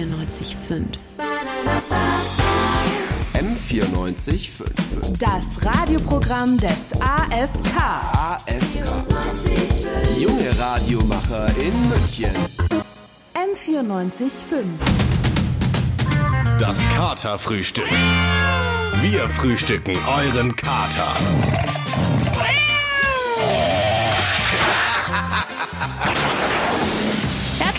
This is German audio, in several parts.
M94.5. M94.5. Das Radioprogramm des AFK. AFK. Junge Radiomacher in München. M94.5. Das Katerfrühstück. Wir frühstücken euren Kater.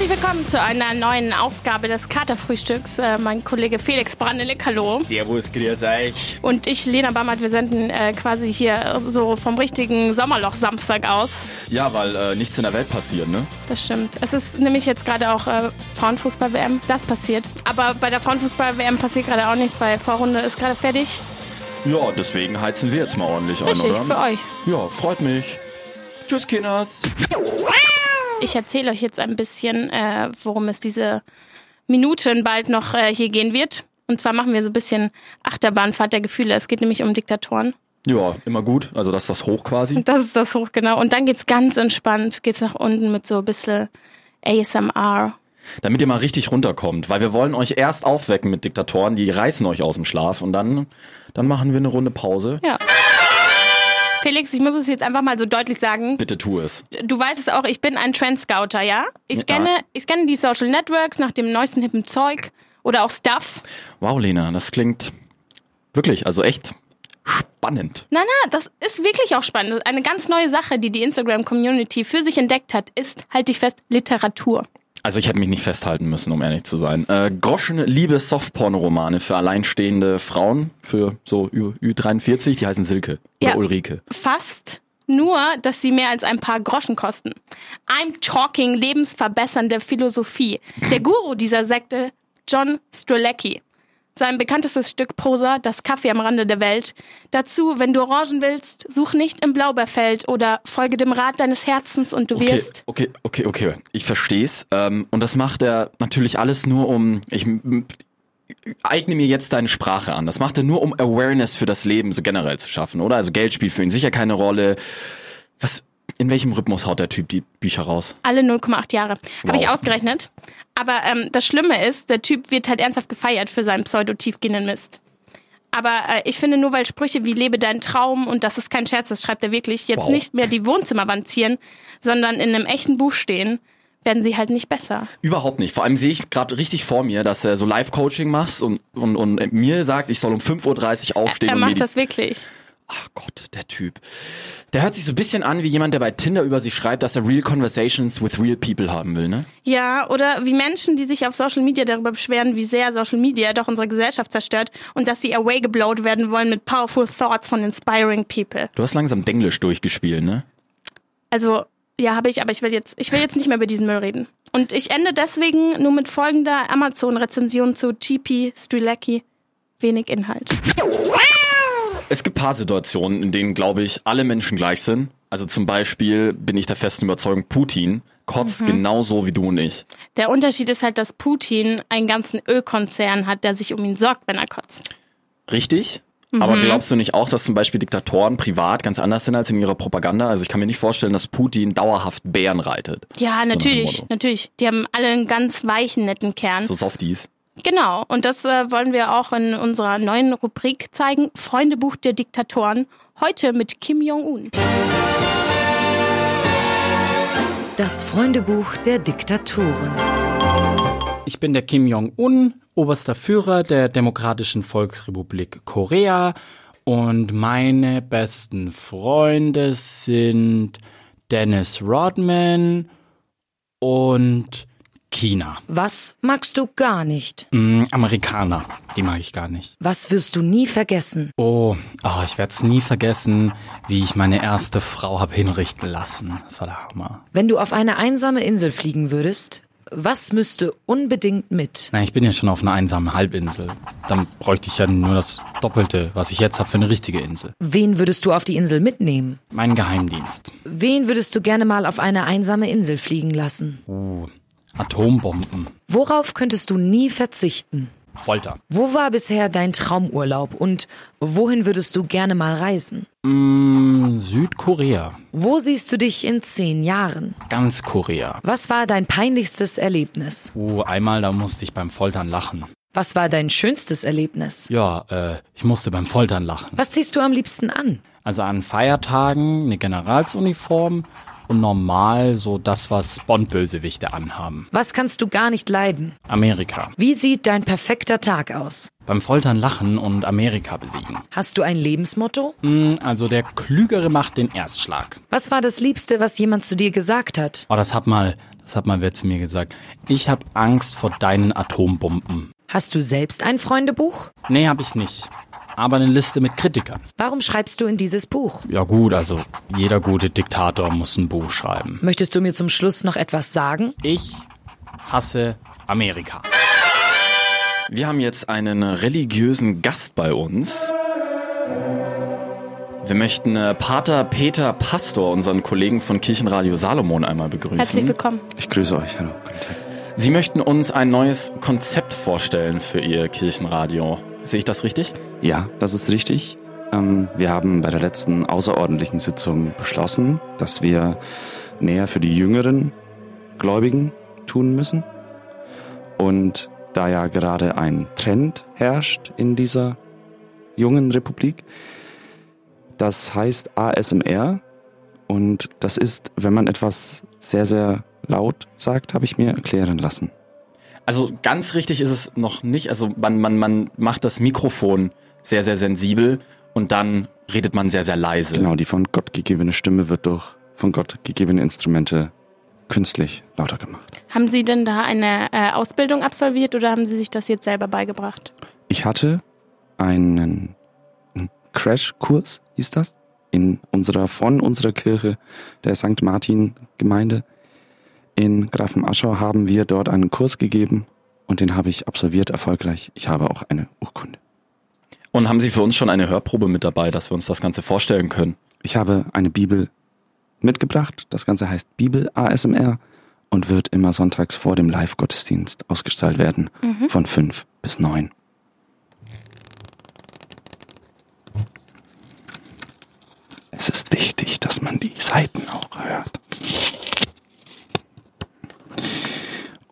Herzlich willkommen zu einer neuen Ausgabe des Katerfrühstücks. Äh, mein Kollege Felix Brandelig, hallo. Servus, grüß euch. Und ich, Lena Bammert, wir senden äh, quasi hier so vom richtigen Sommerloch Samstag aus. Ja, weil äh, nichts in der Welt passiert, ne? Das stimmt. Es ist nämlich jetzt gerade auch äh, Frauenfußball-WM. Das passiert. Aber bei der Frauenfußball-WM passiert gerade auch nichts, weil Vorrunde ist gerade fertig. Ja, deswegen heizen wir jetzt mal ordentlich Richtig, ein, oder? für euch. Ja, freut mich. Tschüss, Kinders. Ich erzähle euch jetzt ein bisschen, äh, worum es diese Minuten bald noch äh, hier gehen wird. Und zwar machen wir so ein bisschen Achterbahnfahrt der Gefühle. Es geht nämlich um Diktatoren. Ja, immer gut. Also das ist das Hoch quasi. Das ist das hoch, genau. Und dann geht's ganz entspannt, geht's nach unten mit so ein bisschen ASMR. Damit ihr mal richtig runterkommt. Weil wir wollen euch erst aufwecken mit Diktatoren, die reißen euch aus dem Schlaf. Und dann, dann machen wir eine Runde Pause. Ja. Felix, ich muss es jetzt einfach mal so deutlich sagen. Bitte tu es. Du weißt es auch, ich bin ein Trendscouter, ja? Ich Ja. scanne, ich scanne die Social Networks nach dem neuesten hippen Zeug oder auch Stuff. Wow, Lena, das klingt wirklich, also echt spannend. Na, na, das ist wirklich auch spannend. Eine ganz neue Sache, die die Instagram-Community für sich entdeckt hat, ist, halte ich fest, Literatur. Also ich hätte mich nicht festhalten müssen, um ehrlich zu sein. Äh, groschene Liebe Softporno-Romane für alleinstehende Frauen, für so Ü Ü43, die heißen Silke oder Ja. Ulrike. Fast nur, dass sie mehr als ein paar Groschen kosten. I'm talking lebensverbessernde Philosophie. Der Guru dieser Sekte, John Strzelecki. Sein bekanntestes Stück Prosa, Das Kaffee am Rande der Welt. Dazu, wenn du Orangen willst, such nicht im Blaubeerfeld oder folge dem Rat deines Herzens und du Okay, wirst. okay, okay, okay. Ich versteh's. Ähm, und das macht er natürlich alles nur um. Ich eigne mir jetzt deine Sprache an. Das macht er nur um Awareness für das Leben so generell zu schaffen, oder? Also Geld spielt für ihn sicher keine Rolle. Was? In welchem Rhythmus haut der Typ die Bücher raus? Alle 0,8 Jahre. Habe ich Wow. ausgerechnet. Aber ähm, das Schlimme ist, der Typ wird halt ernsthaft gefeiert für seinen pseudo-tiefgehenden Mist. Aber äh, ich finde, nur weil Sprüche wie lebe deinen Traum und das ist kein Scherz, das schreibt er wirklich, jetzt Wow. nicht mehr die Wohnzimmerwand zieren, sondern in einem echten Buch stehen, werden sie halt nicht besser. Überhaupt nicht. Vor allem sehe ich gerade richtig vor mir, dass er so Live-Coaching macht und, und, und mir sagt, ich soll um 5.30 Uhr aufstehen er und macht das wirklich. Ach Gott, der Typ. Der hört sich so ein bisschen an wie jemand, der bei Tinder über sich schreibt, dass er real conversations with real people haben will, ne? Ja, oder wie Menschen, die sich auf Social Media darüber beschweren, wie sehr Social Media doch unsere Gesellschaft zerstört und dass sie away geblowt werden wollen mit powerful thoughts von inspiring people. Du hast langsam Denglisch durchgespielt, ne? Also, ja, habe ich, aber ich will jetzt, ich will jetzt nicht mehr über diesen Müll reden. Und ich ende deswegen nur mit folgender Amazon-Rezension zu GP Strilecki. Wenig Inhalt. Es gibt paar Situationen, in denen, glaube ich, alle Menschen gleich sind. Also zum Beispiel bin ich der festen Überzeugung, Putin kotzt genauso wie du und ich. Der Unterschied ist halt, dass Putin einen ganzen Ölkonzern hat, der sich um ihn sorgt, wenn er kotzt. Richtig? Aber glaubst du nicht auch, dass zum Beispiel Diktatoren privat ganz anders sind als in ihrer Propaganda? Also ich kann mir nicht vorstellen, dass Putin dauerhaft Bären reitet. Ja, natürlich, Motto. natürlich. Die haben alle einen ganz weichen, netten Kern. So Softies. Genau, und das äh, wollen wir auch in unserer neuen Rubrik zeigen. Freundebuch der Diktatoren. Heute mit Kim Jong-un. Das Freundebuch der Diktatoren. Ich bin der Kim Jong-un, oberster Führer der Demokratischen Volksrepublik Korea und meine besten Freunde sind Dennis Rodman und China. Was magst du gar nicht? Mm, Amerikaner, die mag ich gar nicht. Was wirst du nie vergessen? Oh, oh ich werde es nie vergessen, wie ich meine erste Frau hab hinrichten lassen. Das war der Hammer. Wenn du auf eine einsame Insel fliegen würdest, was müsste unbedingt mit? Na, ich bin ja schon auf einer einsamen Halbinsel. Dann bräuchte ich ja nur das Doppelte, was ich jetzt habe für eine richtige Insel. Wen würdest du auf die Insel mitnehmen? Mein Geheimdienst. Wen würdest du gerne mal auf eine einsame Insel fliegen lassen? Atombomben. Worauf könntest du nie verzichten? Folter. Wo war bisher dein Traumurlaub und wohin würdest du gerne mal reisen? Mm, Südkorea. Wo siehst du dich in zehn Jahren? Ganz Korea. Was war dein peinlichstes Erlebnis? Oh, einmal, da musste ich beim Foltern lachen. Was war dein schönstes Erlebnis? Ja, äh, ich musste beim Foltern lachen. Was ziehst du am liebsten an? Also an Feiertagen eine Generalsuniform und normal so das, was Bond-Bösewichte anhaben. Was kannst du gar nicht leiden? Amerika. Wie sieht dein perfekter Tag aus? Beim Foltern lachen und Amerika besiegen. Hast du ein Lebensmotto? Hm, also der Klügere macht den Erstschlag. Was war das Liebste, was jemand zu dir gesagt hat? Oh, das hat mal, das hat mal wer zu mir gesagt. Ich hab Angst vor deinen Atombomben. Hast du selbst ein Freundebuch? Nee, hab ich nicht. Aber eine Liste mit Kritikern. Warum schreibst du in dieses Buch? Ja gut, also jeder gute Diktator muss ein Buch schreiben. Möchtest du mir zum Schluss noch etwas sagen? Ich hasse Amerika. Wir haben jetzt einen religiösen Gast bei uns. Wir möchten äh, Pater Peter Pastor, unseren Kollegen von Kirchenradio Salomon, einmal begrüßen. Herzlich willkommen. Ich grüße euch. Hallo. Guten Tag. Sie möchten uns ein neues Konzept vorstellen für Ihr Kirchenradio. Sehe ich das richtig? Ja, das ist richtig. Ähm, wir haben bei der letzten außerordentlichen Sitzung beschlossen, dass wir mehr für die jüngeren Gläubigen tun müssen. Und da ja gerade ein Trend herrscht in dieser jungen Republik, das heißt ASMR. Und das ist, wenn man etwas sehr, sehr laut sagt, habe ich mir erklären lassen. Also ganz richtig ist es noch nicht. Also man, man, man macht das Mikrofon sehr, sehr sensibel und dann redet man sehr, sehr leise. Genau, die von Gott gegebene Stimme wird durch von Gott gegebene Instrumente künstlich lauter gemacht. Haben Sie denn da eine äh, Ausbildung absolviert oder haben Sie sich das jetzt selber beigebracht? Ich hatte einen Crashkurs, hieß das, in unserer, von unserer Kirche, der St. Martin Gemeinde in Grafenaschau haben wir dort einen Kurs gegeben und den habe ich absolviert erfolgreich. Ich habe auch eine Urkunde. Und haben Sie für uns schon eine Hörprobe mit dabei, dass wir uns das Ganze vorstellen können? Ich habe eine Bibel mitgebracht. Das Ganze heißt Bibel ASMR und wird immer sonntags vor dem Live-Gottesdienst ausgestrahlt werden von fünf bis neun. Es ist wichtig, dass man die Seiten auch hört.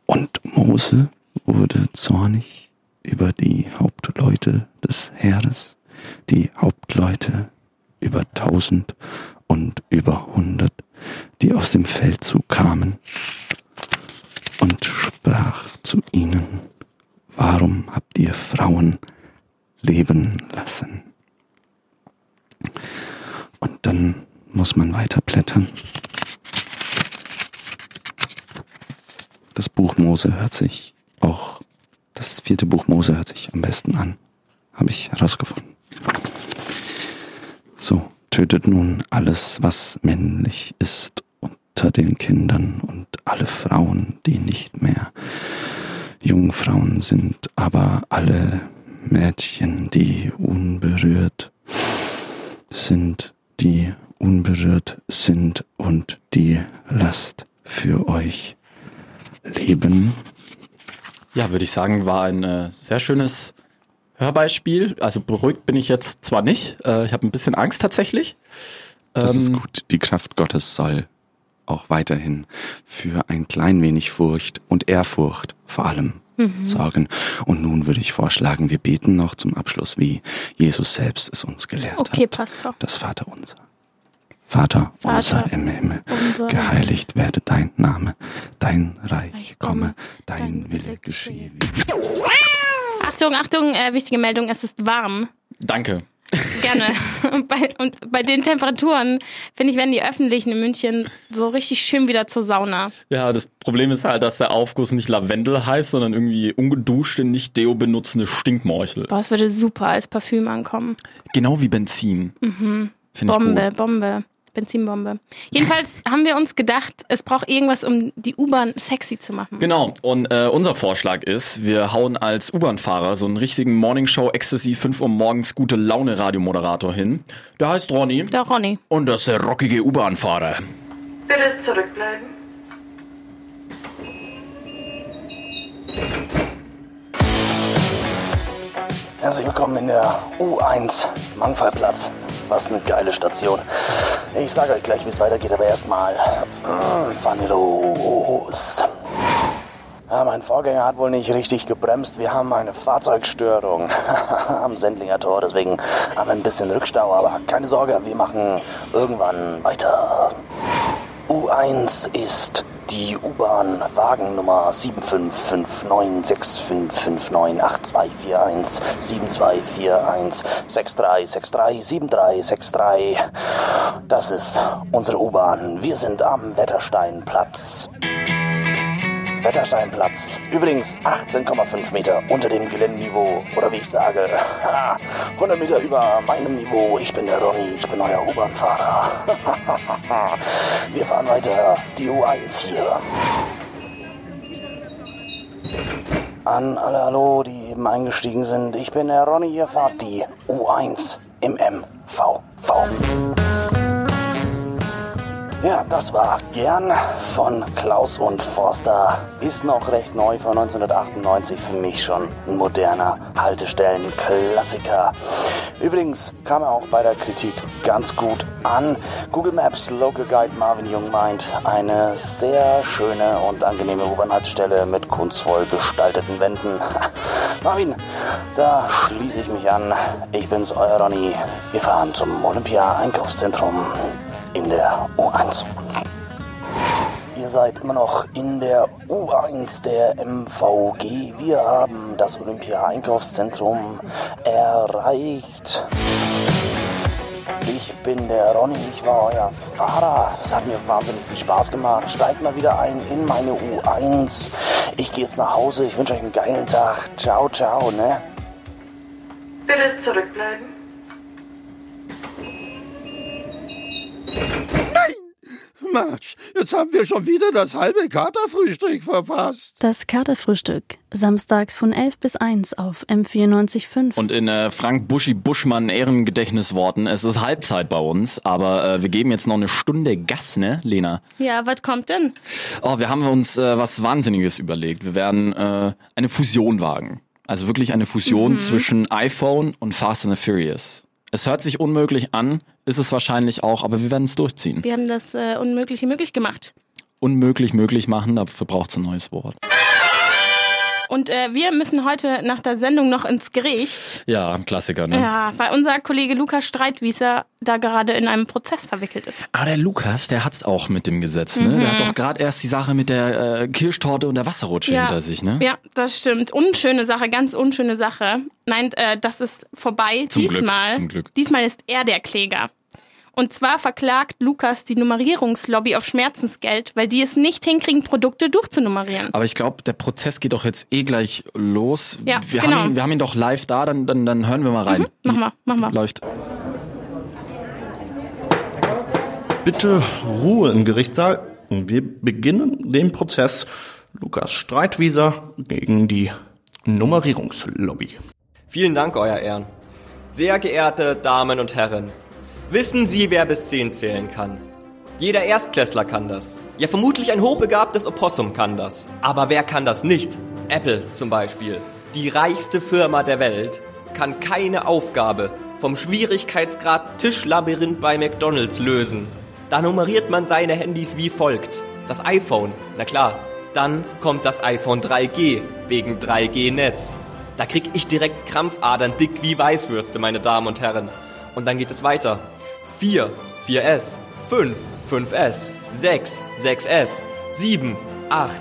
Und Mose wurde zornig über die Hauptleute des Heeres, die Hauptleute über tausend und über hundert, die aus dem Feldzug kamen, und sprach zu ihnen, warum habt ihr Frauen leben lassen? Und dann muss man weiter blättern. Das Buch Mose hört sich auch, das vierte Buch Mose hört sich am besten an. Habe ich herausgefunden. So, tötet nun alles, was männlich ist unter den Kindern und alle Frauen, die nicht mehr Jungfrauen sind, aber alle Mädchen, die unberührt sind, die unberührt sind und die Last für euch leben. Ja, würde ich sagen, war ein äh, sehr schönes Hörbeispiel. Also beruhigt bin ich jetzt zwar nicht, äh, ich habe ein bisschen Angst tatsächlich. Das ist Ähm, gut. Die Kraft Gottes soll auch weiterhin für ein klein wenig Furcht und Ehrfurcht vor allem sorgen. Und nun würde ich vorschlagen, wir beten noch zum Abschluss, wie Jesus selbst es uns gelehrt Okay, hat. Pastor. Das Vater unser. Vater, Vater unser im Himmel, unser geheiligt werde dein Name, dein Reich Reich komme, dein dein Wille geschehe. Achtung, Achtung, äh, wichtige Meldung, es ist warm. Danke. Gerne. Und bei, und bei den Temperaturen, finde ich, werden die öffentlichen in München so richtig schön wieder zur Sauna. Ja, das Problem ist halt, dass der Aufguss nicht Lavendel heißt, sondern irgendwie ungeduschte, nicht deo benutzende Stinkmorchel. Boah, es würde super als Parfüm ankommen. Genau wie Benzin. Mhm. Bombe, gut. Bombe. Benzinbombe. Jedenfalls haben wir uns gedacht, es braucht irgendwas, um die U-Bahn sexy zu machen. Genau, und äh, unser Vorschlag ist, wir hauen als U-Bahn-Fahrer so einen richtigen Morningshow Ecstasy 5 Uhr morgens gute Laune Radiomoderator hin. Der heißt Ronny Der Ronny. und das ist der rockige U-Bahn-Fahrer. Bitte zurückbleiben. Herzlich willkommen in der U1 Mangfallplatz. Was eine geile Station. Ich sage euch gleich, wie es weitergeht, aber erstmal äh, fahren wir los. Ja, mein Vorgänger hat wohl nicht richtig gebremst. Wir haben eine Fahrzeugstörung am Sendlinger Tor. Deswegen haben wir ein bisschen Rückstau. Aber keine Sorge, wir machen irgendwann weiter. U1 ist die U-Bahn Wagennummer 755965598241 7241 6363 7363. Das ist unsere U-Bahn. Wir sind am Wettersteinplatz. Wettersteinplatz. Übrigens 18,5 Meter unter dem Geländenniveau. Oder wie ich sage, 100 Meter über meinem Niveau. Ich bin der Ronny, ich bin euer U-Bahn-Fahrer. Wir fahren weiter. Die U1 hier. An alle Hallo, die eben eingestiegen sind. Ich bin der Ronny, ihr fahrt die U1 im MVV. Ja, das war gern von Klaus und Forster. Ist noch recht neu von 1998 für mich schon ein moderner Haltestellenklassiker. Übrigens kam er auch bei der Kritik ganz gut an. Google Maps Local Guide Marvin Jung meint, eine sehr schöne und angenehme U-Bahn-Haltestelle mit kunstvoll gestalteten Wänden. Marvin, da schließe ich mich an. Ich bin's, euer Ronny. Wir fahren zum Olympia-Einkaufszentrum in der U1. Ihr seid immer noch in der U1 der MVG. Wir haben das Olympia-Einkaufszentrum erreicht. Ich bin der Ronny, ich war euer Fahrer. Es hat mir wahnsinnig viel Spaß gemacht. Steigt mal wieder ein in meine U1. Ich gehe jetzt nach Hause. Ich wünsche euch einen geilen Tag. Ciao, ciao, ne? Bitte zurückbleiben. Marsch, jetzt haben wir schon wieder das halbe Katerfrühstück verpasst. Das Katerfrühstück. Samstags von 11 bis 1 auf M94.5. Und in äh, Frank Buschi Buschmann Ehrengedächtnisworten, es ist Halbzeit bei uns, aber äh, wir geben jetzt noch eine Stunde Gas, ne, Lena? Ja, was kommt denn? Oh, wir haben uns äh, was Wahnsinniges überlegt. Wir werden äh, eine Fusion wagen. Also wirklich eine Fusion Mhm. zwischen iPhone und Fast and the Furious. Es hört sich unmöglich an, ist es wahrscheinlich auch, aber wir werden es durchziehen. Wir haben das äh, Unmögliche möglich gemacht. Unmöglich möglich machen, dafür braucht es ein neues Wort. Und äh, wir müssen heute nach der Sendung noch ins Gericht. Ja, ein Klassiker, ne? Ja, weil unser Kollege Lukas Streitwieser da gerade in einem Prozess verwickelt ist. Aber der Lukas, der hat's auch mit dem Gesetz, ne? Mhm. Der hat doch gerade erst die Sache mit der äh, Kirschtorte und der Wasserrutsche hinter sich, ne? Ja, das stimmt. Unschöne Sache, ganz unschöne Sache. Nein, äh, das ist vorbei. Zum Glück, diesmal, zum Glück. diesmal ist er der Kläger. Und zwar verklagt Lukas die Nummerierungslobby auf Schmerzensgeld, weil die es nicht hinkriegen, Produkte durchzunummerieren. Aber ich glaube, der Prozess geht doch jetzt eh gleich los. Ja, wir, genau. haben ihn, wir haben ihn doch live da, dann, dann, dann hören wir mal rein. Mach mal, mach mal. Läuft. Bitte Ruhe im Gerichtssaal. Wir beginnen den Prozess Lukas Streitwieser gegen die Nummerierungslobby. Vielen Dank, Euer Ehren. Sehr geehrte Damen und Herren, wissen Sie, wer bis 10 zählen kann? Jeder Erstklässler kann das. Ja, vermutlich ein hochbegabtes Opossum kann das. Aber wer kann das nicht? Apple zum Beispiel. Die reichste Firma der Welt kann keine Aufgabe vom Schwierigkeitsgrad Tischlabyrinth bei McDonalds lösen. Da nummeriert man seine Handys wie folgt. Das iPhone, na klar. Dann kommt das iPhone 3G wegen 3G-Netz. Da krieg ich direkt Krampfadern dick wie Weißwürste, meine Damen und Herren. Und dann geht es weiter. 4, 4S, 5, 5S, 6, 6S, 7, 8.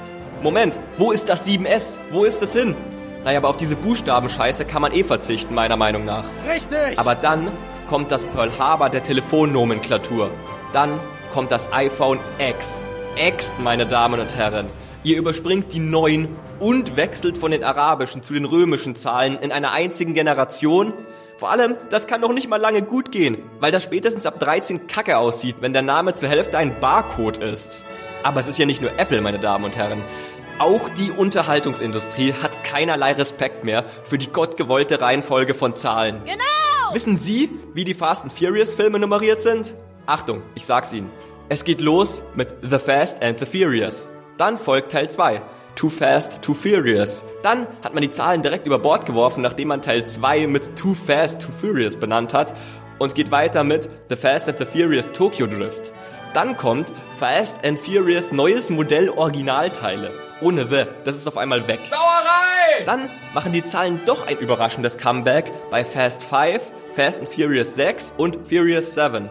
Moment, wo ist das 7S? Wo ist es hin? Naja, aber auf diese Buchstabenscheiße kann man eh verzichten, meiner Meinung nach. Richtig! Aber dann kommt das Pearl Harbor der Telefonnomenklatur. Dann kommt das iPhone X. X, meine Damen und Herren. Ihr überspringt die neun und wechselt von den arabischen zu den römischen Zahlen in einer einzigen Generation. Vor allem, das kann doch nicht mal lange gut gehen, weil das spätestens ab 13 kacke aussieht, wenn der Name zur Hälfte ein Barcode ist. Aber es ist ja nicht nur Apple, meine Damen und Herren. Auch die Unterhaltungsindustrie hat keinerlei Respekt mehr für die gottgewollte Reihenfolge von Zahlen. Genau! Wissen Sie, wie die Fast and Furious Filme nummeriert sind? Achtung, ich sag's Ihnen. Es geht los mit The Fast and the Furious. Dann folgt Teil 2. Too Fast, Too Furious. Dann hat man die Zahlen direkt über Bord geworfen, nachdem man Teil 2 mit Too Fast, Too Furious benannt hat und geht weiter mit The Fast and the Furious Tokyo Drift. Dann kommt Fast and Furious neues Modell Originalteile. Ohne The, das ist auf einmal weg. Sauerei! Dann machen die Zahlen doch ein überraschendes Comeback bei Fast 5, Fast and Furious 6 und Furious 7.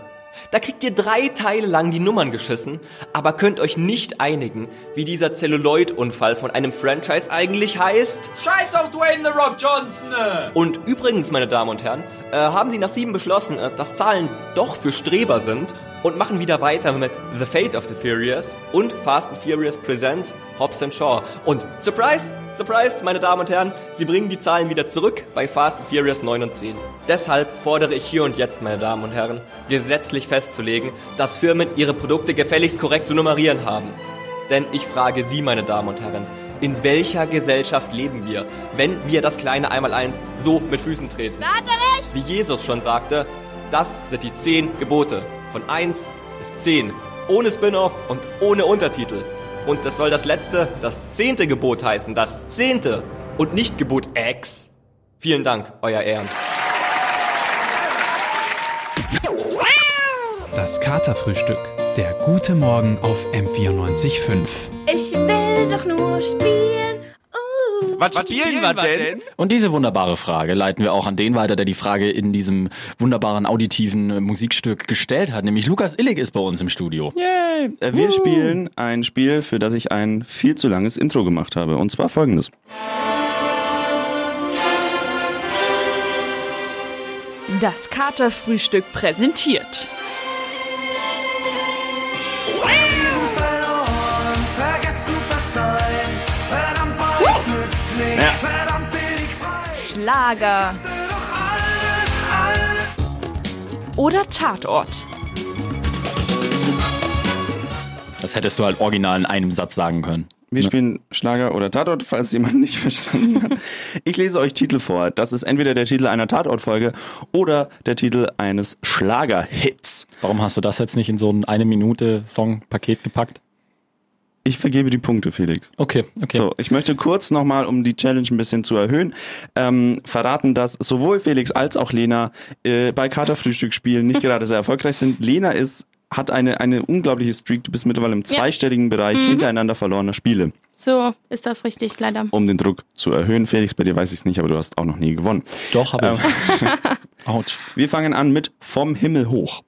Da kriegt ihr drei Teile lang die Nummern geschissen, aber könnt euch nicht einigen, wie dieser Celluloid-Unfall von einem Franchise eigentlich heißt. Scheiß auf Dwayne The Rock Johnson! Und übrigens, meine Damen und Herren, äh, haben sie nach sieben beschlossen, äh, dass Zahlen doch für Streber sind und machen wieder weiter mit The Fate of the Furious und Fast and Furious Presents Hobbs and Shaw. Und Surprise, Surprise, meine Damen und Herren, sie bringen die Zahlen wieder zurück bei Fast and Furious 9 und 10. Deshalb fordere ich hier und jetzt, meine Damen und Herren, gesetzlich festzulegen, dass Firmen ihre Produkte gefälligst korrekt zu nummerieren haben. Denn ich frage Sie, meine Damen und Herren, in welcher Gesellschaft leben wir, wenn wir das kleine Einmaleins so mit Füßen treten? Wie Jesus schon sagte, das sind die zehn Gebote. Von 1 bis 10. Ohne Spin-off und ohne Untertitel. Und das soll das letzte, das zehnte Gebot heißen. Das zehnte. Und nicht Gebot X. Vielen Dank, euer Ehren. Das Katerfrühstück. Der gute Morgen auf M94.5. Ich will doch nur spielen. Uh. Was, spielen wir denn? Und diese wunderbare Frage leiten wir auch an den weiter, der die Frage in diesem wunderbaren auditiven Musikstück gestellt hat. Nämlich Lukas Illig ist bei uns im Studio. Yay! Äh, Wir spielen ein Spiel, für das ich ein viel zu langes Intro gemacht habe. Und zwar folgendes. Das Katerfrühstück präsentiert. Schlager. Oder Tatort. Das hättest du halt original in einem Satz sagen können. Wir spielen Schlager oder Tatort, falls jemand nicht verstanden hat. Ich lese euch Titel vor. Das ist entweder der Titel einer Tatortfolge oder der Titel eines Schlagerhits. Warum hast du das jetzt nicht in so ein eine Minute Song-Paket gepackt? Ich vergebe die Punkte, Felix. Okay, okay. So, ich möchte kurz nochmal, um die Challenge ein bisschen zu erhöhen, ähm, verraten, dass sowohl Felix als auch Lena äh, bei Katerfrühstück spielen nicht gerade sehr erfolgreich sind. Lena ist hat eine, eine unglaubliche Streak, du bist mittlerweile im zweistelligen Bereich Mhm. hintereinander verlorener Spiele. So ist das richtig, leider. Um den Druck zu erhöhen. Felix, bei dir weiß ich es nicht, aber du hast auch noch nie gewonnen. Doch, habe ich. Autsch. Wir fangen an mit Vom Himmel hoch.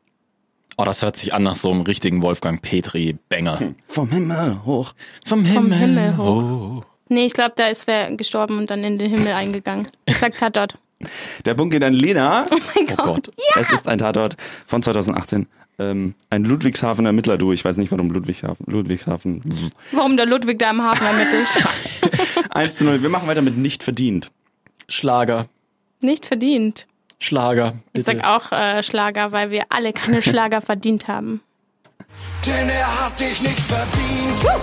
Oh, das hört sich an nach so einem richtigen Wolfgang Petri-Banger. Vom Himmel hoch. Vom Vom Himmel hoch. Nee, ich glaube, da ist wer gestorben und dann in den Himmel eingegangen. Ich sag Tatort. Der Punkt geht an Lena. Oh mein Gott. Ja! Es ist ein Tatort von 2018. Ähm, ein Ludwigshafener Ermittler-Duo. Ich weiß nicht, warum Ludwigshafen. Ludwigshafen. Warum der Ludwig da im Hafen ermittelt. 1 zu 0. Wir machen weiter mit nicht verdient. Schlager. Nicht verdient. Schlager. Ich sag auch äh, Schlager, weil wir alle keine Schlager verdient haben. Denn er hat dich nicht verdient.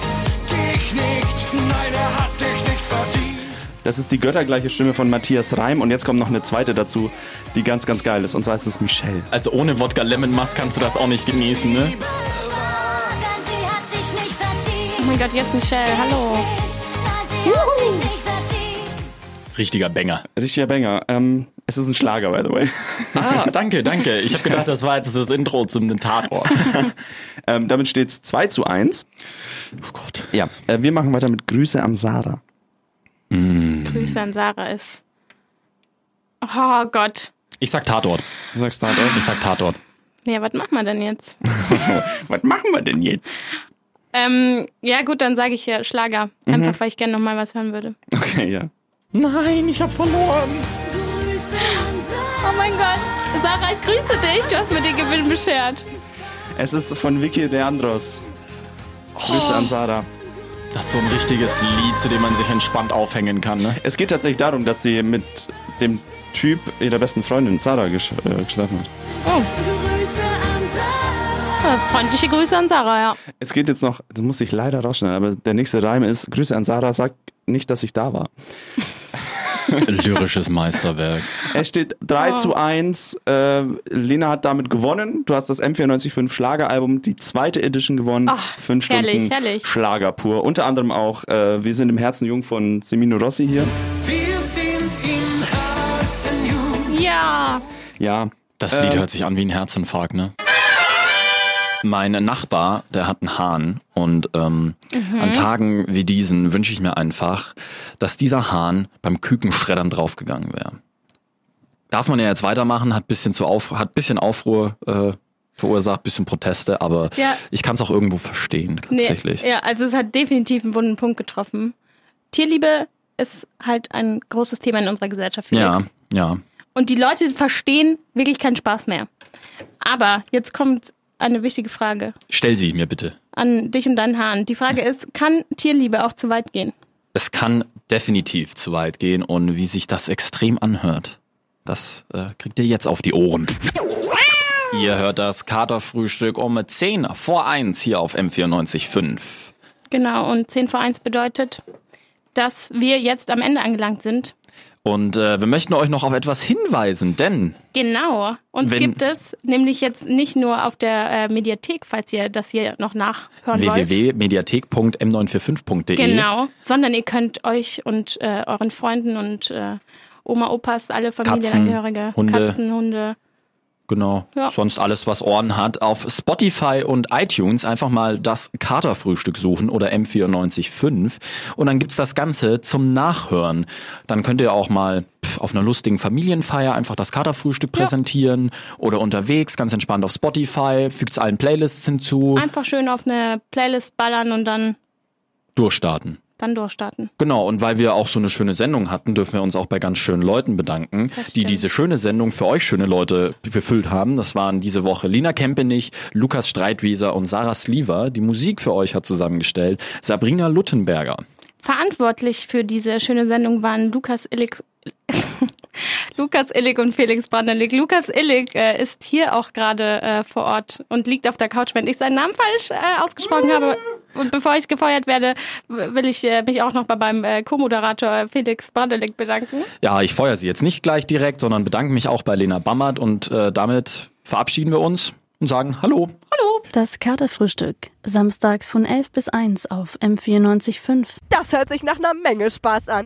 Dich nicht. Nein, er hat dich nicht verdient. Das ist die göttergleiche Stimme von Matthias Reim. Und jetzt kommt noch eine zweite dazu, die ganz, ganz geil ist. Und zwar ist es Michelle. Also ohne Wodka Lemon Mass kannst du das auch nicht genießen, ne? Oh mein Gott, hier ist Michelle. Hallo. Richtiger Banger. Richtiger Banger. Ähm, es ist ein Schlager, by the way. Ah, danke, danke. Ich habe gedacht, das war jetzt das Intro zum Tatort. ähm, damit steht es 2 zu 1. Oh Gott. Ja, äh, wir machen weiter mit Grüße an Sarah. Grüße an Sarah ist. Oh Gott. Ich sag Tatort. Du sagst Tatort? Ich sag Tatort. Ja, was machen wir denn jetzt? was machen wir denn jetzt? Ähm, ja gut, dann sage ich ja Schlager. Mhm. Einfach, weil ich gerne nochmal was hören würde. Okay, ja. Nein, ich habe verloren. Oh mein Gott. Sarah, ich grüße dich. Du hast mir den Gewinn beschert. Es ist von Vicky Leandros. Grüße an Sarah. Das ist so ein richtiges Lied, zu dem man sich entspannt aufhängen kann, ne? Es geht tatsächlich darum, dass sie mit dem Typ ihrer besten Freundin Sarah gesch äh, geschlafen hat. Oh. Ja, freundliche Grüße an Sarah, ja. Es geht jetzt noch, das muss ich leider rausschneiden, aber der nächste Reim ist, Grüße an Sarah, sag nicht, dass ich da war. Lyrisches Meisterwerk. Es steht 3 Oh. zu 1. Äh, Lena hat damit gewonnen. Du hast das M945 Schlageralbum, die zweite Edition gewonnen. Ach, Fünf herrlich, Stunden herrlich. Schlager pur. Unter anderem auch äh, Wir sind im Herzen jung von Semino Rossi hier. Wir sind im Herzen jung. Ja. Ja. Das Lied Ähm, hört sich an wie ein Herzinfarkt, ne? Mein Nachbar, der hat einen Hahn und ähm, Mhm. an Tagen wie diesen wünsche ich mir einfach, dass dieser Hahn beim Kükenschreddern draufgegangen wäre. Darf man ja jetzt weitermachen, hat bisschen zu auf, hat bisschen Aufruhr äh, verursacht, bisschen Proteste, aber Ja. ich kann es auch irgendwo verstehen tatsächlich. Nee, ja, also es hat definitiv einen wunden Punkt getroffen. Tierliebe ist halt ein großes Thema in unserer Gesellschaft. Felix. ja, ja. Und die Leute verstehen wirklich keinen Spaß mehr. Aber jetzt kommt eine wichtige Frage Stell sie mir bitte. an dich und deinen Haaren. Die Frage ist, kann Tierliebe auch zu weit gehen? Es kann definitiv zu weit gehen und wie sich das extrem anhört, das äh, kriegt ihr jetzt auf die Ohren. Ihr hört das Katerfrühstück um 10 vor 1 hier auf M94.5. Genau, und 10 vor 1 bedeutet, dass wir jetzt am Ende angelangt sind. Und äh, wir möchten euch noch auf etwas hinweisen, denn Genau. Uns Wenn- gibt es nämlich jetzt nicht nur auf der äh, Mediathek, falls ihr das hier noch nachhören wollt. www.mediathek.m945.de Genau, sondern ihr könnt euch und äh, euren Freunden und äh, Oma, Opas, alle Familienangehörige, Hunde. Katzen, Hunde. Genau. Ja. Sonst alles, was Ohren hat. Auf Spotify und iTunes einfach mal das Katerfrühstück suchen oder M945 und dann gibt's das Ganze zum Nachhören. Dann könnt ihr auch mal auf einer lustigen Familienfeier einfach das Katerfrühstück präsentieren oder unterwegs ganz entspannt auf Spotify, fügt's allen Playlists hinzu, Einfach schön auf eine Playlist ballern und dann, durchstarten. Dann durchstarten. Genau, und weil wir auch so eine schöne Sendung hatten, dürfen wir uns auch bei ganz schönen Leuten bedanken, die diese schöne Sendung für euch schöne Leute befüllt haben. Das waren diese Woche Lina Kempenich, Lukas Streitwieser und Sarah Sliver. Die Musik für euch hat zusammengestellt Sabrina Luttenberger. Verantwortlich für diese schöne Sendung waren Lukas Illig. Lukas Illig und Felix Brandelik. Lukas Illig äh, ist hier auch gerade äh, vor Ort und liegt auf der Couch, wenn ich seinen Namen falsch äh, ausgesprochen habe. Und bevor ich gefeuert werde, will ich äh, mich auch noch bei meinem äh, Co-Moderator Felix Brandelik bedanken. Ja, ich feuer sie jetzt nicht gleich direkt, sondern bedanke mich auch bei Lena Bammert und äh, damit verabschieden wir uns und sagen Hallo. Das Katerfrühstück. Samstags von 11 bis 1 auf M94.5. Das hört sich nach einer Menge Spaß an.